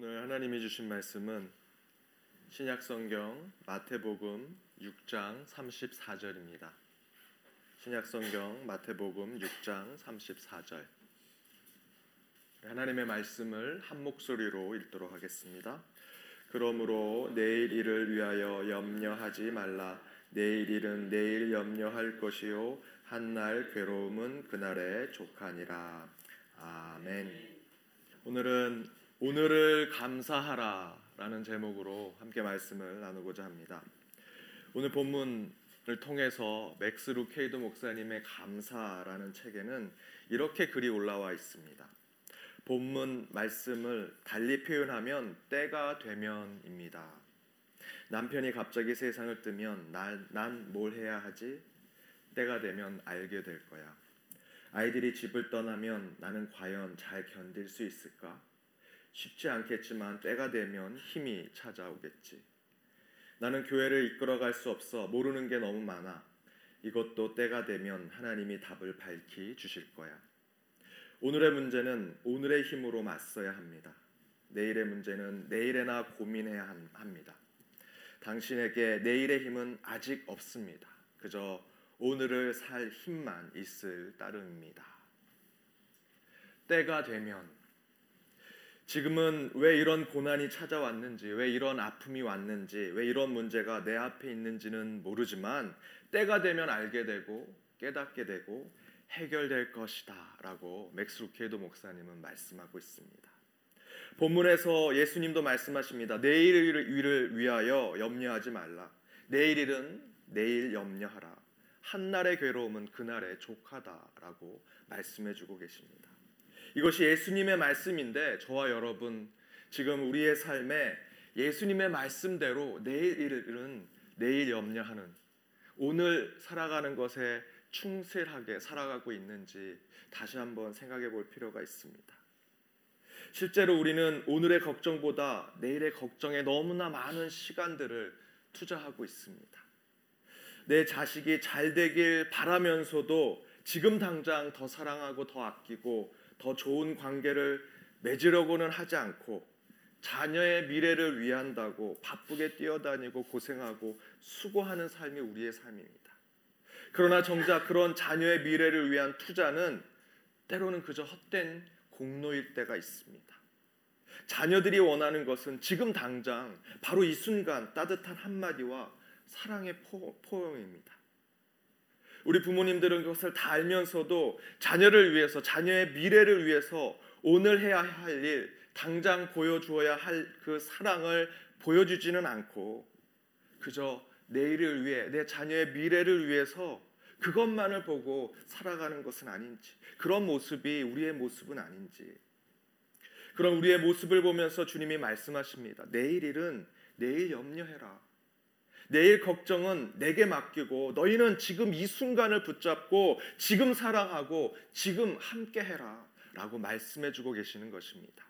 오늘 하나님이 주신 말씀은 신약 성경 마태복음 6장 34절입니다. 신약 성경 마태복음 6장 34절. 하나님의 말씀을 한 목소리로 읽도록 하겠습니다. 그러므로 내일 일을 위하여 염려하지 말라. 내일 일은 내일 염려할 것이요 한 날 괴로움은 그날의 족하니라. 아멘. 오늘은 오늘을 감사하라라는 제목으로 함께 말씀을 나누고자 합니다. 오늘 본문을 통해서 맥스 루케이도 목사님의 감사라는 책에는 이렇게 글이 올라와 있습니다. 본문 말씀을 달리 표현하면 때가 되면입니다. 남편이 갑자기 세상을 뜨면 난 뭘 해야 하지? 때가 되면 알게 될 거야. 아이들이 집을 떠나면 나는 과연 잘 견딜 수 있을까? 쉽지 않겠지만 때가 되면 힘이 찾아오겠지. 나는 교회를 이끌어갈 수 없어 모르는 게 너무 많아. 이것도 때가 되면 하나님이 답을 밝히 주실 거야. 오늘의 문제는 오늘의 힘으로 맞서야 합니다. 내일의 문제는 내일에나 고민해야 합니다. 당신에게 내일의 힘은 아직 없습니다. 그저 오늘을 살 힘만 있을 따름입니다. 때가 되면 지금은 왜 이런 고난이 찾아왔는지, 왜 이런 아픔이 왔는지, 왜 이런 문제가 내 앞에 있는지는 모르지만 때가 되면 알게 되고 깨닫게 되고 해결될 것이다라고 맥스 루케이도 목사님은 말씀하고 있습니다. 본문에서 예수님도 말씀하십니다. 내일 일을 위하여 염려하지 말라. 내일 일은 내일 염려하라. 한날의 괴로움은 그날의 족하다라고 말씀해 주고 계십니다. 이것이 예수님의 말씀인데 저와 여러분 지금 우리의 삶에 예수님의 말씀대로 내일 일은 내일 염려하는 오늘 살아가는 것에 충실하게 살아가고 있는지 다시 한번 생각해 볼 필요가 있습니다. 실제로 우리는 오늘의 걱정보다 내일의 걱정에 너무나 많은 시간들을 투자하고 있습니다. 내 자식이 잘 되길 바라면서도 지금 당장 더 사랑하고 더 아끼고 더 좋은 관계를 맺으려고는 하지 않고 자녀의 미래를 위한다고 바쁘게 뛰어다니고 고생하고 수고하는 삶이 우리의 삶입니다. 그러나 정작 그런 자녀의 미래를 위한 투자는 때로는 그저 헛된 공로일 때가 있습니다. 자녀들이 원하는 것은 지금 당장 바로 이 순간 따뜻한 한마디와 사랑의 포용입니다. 우리 부모님들은 그것을 다 알면서도 자녀를 위해서 자녀의 미래를 위해서 오늘 해야 할 일, 당장 보여주어야 할 그 사랑을 보여주지는 않고 그저 내일을 위해 내 자녀의 미래를 위해서 그것만을 보고 살아가는 것은 아닌지 그런 모습이 우리의 모습은 아닌지 그런 우리의 모습을 보면서 주님이 말씀하십니다. 내일 일은 내일 염려해라. 내일 걱정은 내게 맡기고 너희는 지금 이 순간을 붙잡고 지금 사랑하고 지금 함께 해라. 라고 말씀해 주고 계시는 것입니다.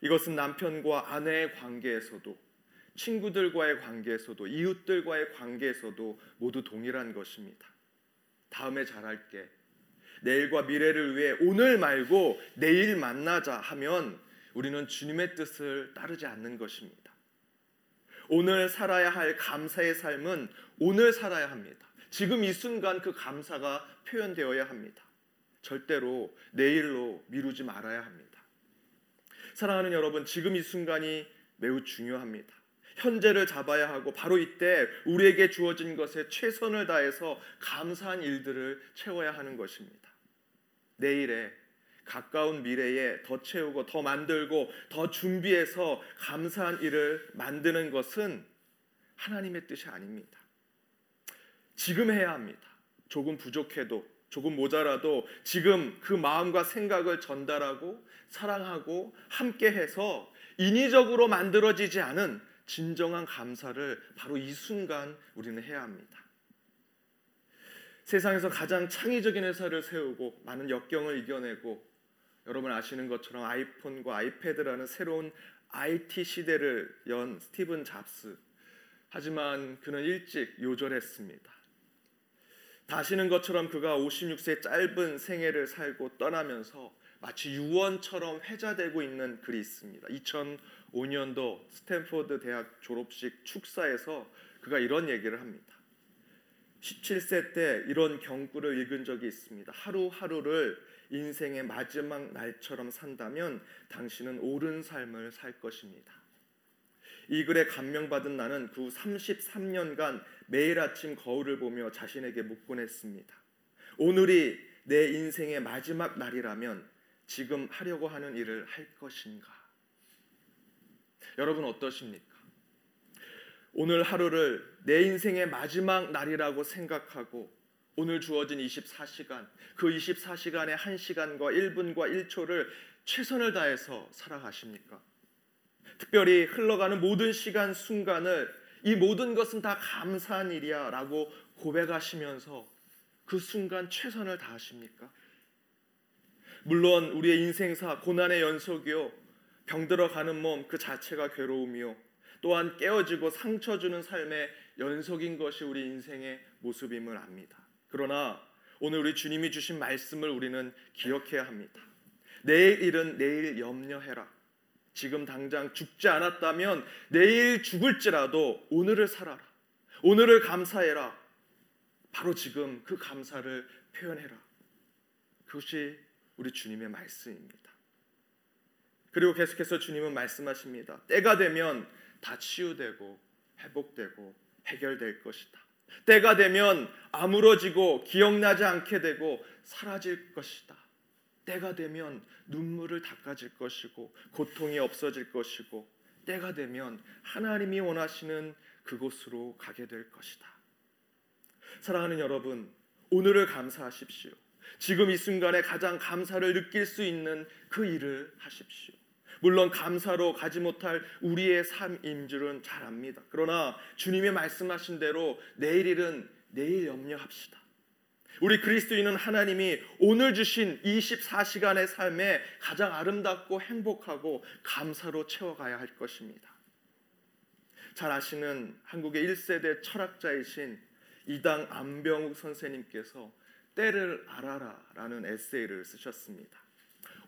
이것은 남편과 아내의 관계에서도 친구들과의 관계에서도 이웃들과의 관계에서도 모두 동일한 것입니다. 다음에 잘할게. 내일과 미래를 위해 오늘 말고 내일 만나자 하면 우리는 주님의 뜻을 따르지 않는 것입니다. 오늘 살아야 할 감사의 삶은 오늘 살아야 합니다. 지금 이 순간 그 감사가 표현되어야 합니다. 절대로 내일로 미루지 말아야 합니다. 사랑하는 여러분, 지금 이 순간이 매우 중요합니다. 현재를 잡아야 하고 바로 이때 우리에게 주어진 것에 최선을 다해서 감사한 일들을 채워야 하는 것입니다. 내일에 가까운 미래에 더 채우고 더 만들고 더 준비해서 감사한 일을 만드는 것은 하나님의 뜻이 아닙니다. 지금 해야 합니다. 조금 부족해도 조금 모자라도 지금 그 마음과 생각을 전달하고 사랑하고 함께 해서 인위적으로 만들어지지 않은 진정한 감사를 바로 이 순간 우리는 해야 합니다. 세상에서 가장 창의적인 회사를 세우고 많은 역경을 이겨내고 여러분 아시는 것처럼 아이폰과 아이패드라는 새로운 IT 시대를 연 스티븐 잡스. 하지만 그는 일찍 요절했습니다. 다 아시는 것처럼 그가 56세 짧은 생애를 살고 떠나면서 마치 유언처럼 회자되고 있는 글이 있습니다. 2005년도 스탠포드 대학 졸업식 축사에서 그가 이런 얘기를 합니다. 17세 때 이런 경구를 읽은 적이 있습니다. 하루하루를 인생의 마지막 날처럼 산다면 당신은 옳은 삶을 살 것입니다. 이 글에 감명받은 나는 그 33년간 매일 아침 거울을 보며 자신에게 묻곤 했습니다. 오늘이 내 인생의 마지막 날이라면 지금 하려고 하는 일을 할 것인가? 여러분 어떠십니까? 오늘 하루를 내 인생의 마지막 날이라고 생각하고 오늘 주어진 24시간, 그 24시간의 1시간과 1분과 1초를 최선을 다해서 살아가십니까? 특별히 흘러가는 모든 시간 순간을 이 모든 것은 다 감사한 일이야 라고 고백하시면서 그 순간 최선을 다하십니까? 물론 우리의 인생사 고난의 연속이요 병들어 가는 몸 그 자체가 괴로움이요 또한 깨어지고 상처 주는 삶의 연속인 것이 우리 인생의 모습임을 압니다. 그러나 오늘 우리 주님이 주신 말씀을 우리는 기억해야 합니다. 내일 일은 내일 염려해라. 지금 당장 죽지 않았다면 내일 죽을지라도 오늘을 살아라. 오늘을 감사해라. 바로 지금 그 감사를 표현해라. 그것이 우리 주님의 말씀입니다. 그리고 계속해서 주님은 말씀하십니다. 때가 되면 다 치유되고 회복되고 해결될 것이다. 때가 되면 아물어지고 기억나지 않게 되고 사라질 것이다. 때가 되면 눈물을 닦아질 것이고 고통이 없어질 것이고 때가 되면 하나님이 원하시는 그곳으로 가게 될 것이다. 사랑하는 여러분, 오늘을 감사하십시오. 지금 이 순간에 가장 감사를 느낄 수 있는 그 일을 하십시오. 물론 감사로 가지 못할 우리의 삶인 줄은 잘 압니다. 그러나 주님의 말씀하신 대로 내일 일은 내일 염려합시다. 우리 그리스도인은 하나님이 오늘 주신 24시간의 삶에 가장 아름답고 행복하고 감사로 채워가야 할 것입니다. 잘 아시는 한국의 1세대 철학자이신 이당 안병욱 선생님께서 때를 알아라라는 에세이를 쓰셨습니다.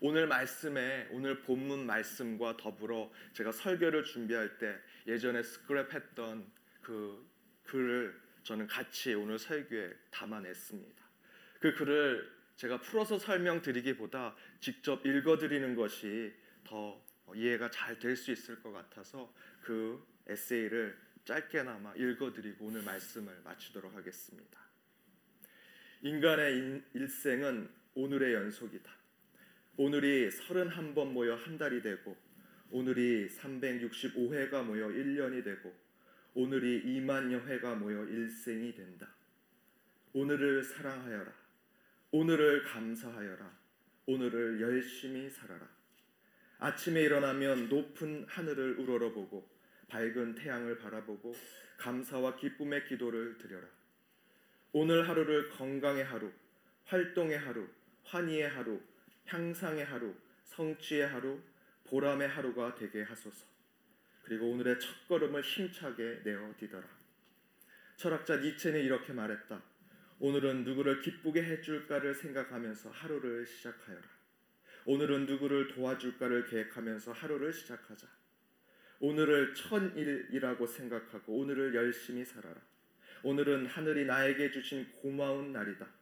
오늘 말씀에 오늘 본문 말씀과 더불어 제가 설교를 준비할 때 예전에 스크랩했던 그 글을 저는 같이 오늘 설교에 담아냈습니다. 그 글을 제가 풀어서 설명드리기보다 직접 읽어드리는 것이 더 이해가 잘 될 수 있을 것 같아서 그 에세이를 짧게나마 읽어드리고 오늘 말씀을 마치도록 하겠습니다. 인간의 일생은 오늘의 연속이다. 오늘이 31번 모여 한 달이 되고 오늘이 365회가 모여 1년이 되고 오늘이 2만여 회가 모여 일생이 된다. 오늘을 사랑하여라. 오늘을 감사하여라. 오늘을 열심히 살아라. 아침에 일어나면 높은 하늘을 우러러보고 밝은 태양을 바라보고 감사와 기쁨의 기도를 드려라. 오늘 하루를 건강의 하루, 활동의 하루, 환희의 하루, 향상의 하루, 성취의 하루, 보람의 하루가 되게 하소서. 그리고 오늘의 첫 걸음을 힘차게 내어 디더라. 철학자 니체는 이렇게 말했다. 오늘은 누구를 기쁘게 해줄까를 생각하면서 하루를 시작하여라. 오늘은 누구를 도와줄까를 계획하면서 하루를 시작하자. 오늘을 천일이라고 생각하고 오늘을 열심히 살아라. 오늘은 하늘이 나에게 주신 고마운 날이다.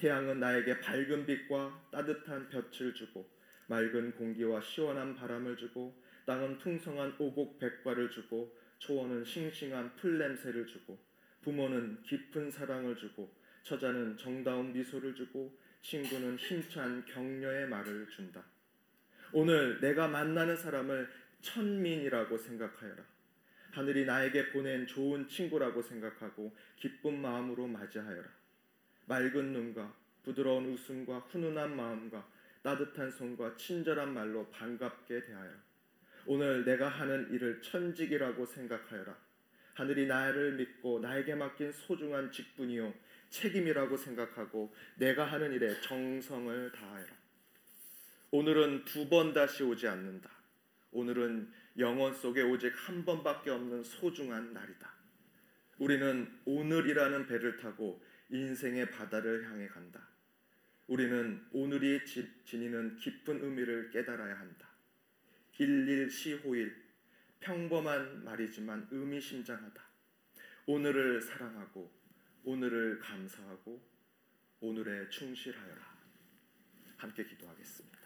태양은 나에게 밝은 빛과 따뜻한 볕을 주고 맑은 공기와 시원한 바람을 주고 땅은 풍성한 오곡 백과를 주고 초원은 싱싱한 풀 냄새를 주고 부모는 깊은 사랑을 주고 처자는 정다운 미소를 주고 친구는 힘찬 격려의 말을 준다. 오늘 내가 만나는 사람을 천민이라고 생각하여라. 하늘이 나에게 보낸 좋은 친구라고 생각하고 기쁜 마음으로 맞이하여라. 맑은 눈과 부드러운 웃음과 훈훈한 마음과 따뜻한 손과 친절한 말로 반갑게 대하여 오늘 내가 하는 일을 천직이라고 생각하여라. 하늘이 나를 믿고 나에게 맡긴 소중한 직분이요 책임이라고 생각하고 내가 하는 일에 정성을 다하여라. 오늘은 두 번 다시 오지 않는다. 오늘은 영원 속에 오직 한 번밖에 없는 소중한 날이다. 우리는 오늘이라는 배를 타고 인생의 바다를 향해 간다. 우리는 오늘이 지, 지니는 깊은 의미를 깨달아야 한다. 일일시호일 평범한 말이지만 의미심장하다. 오늘을 사랑하고 오늘을 감사하고 오늘에 충실하여라. 함께 기도하겠습니다.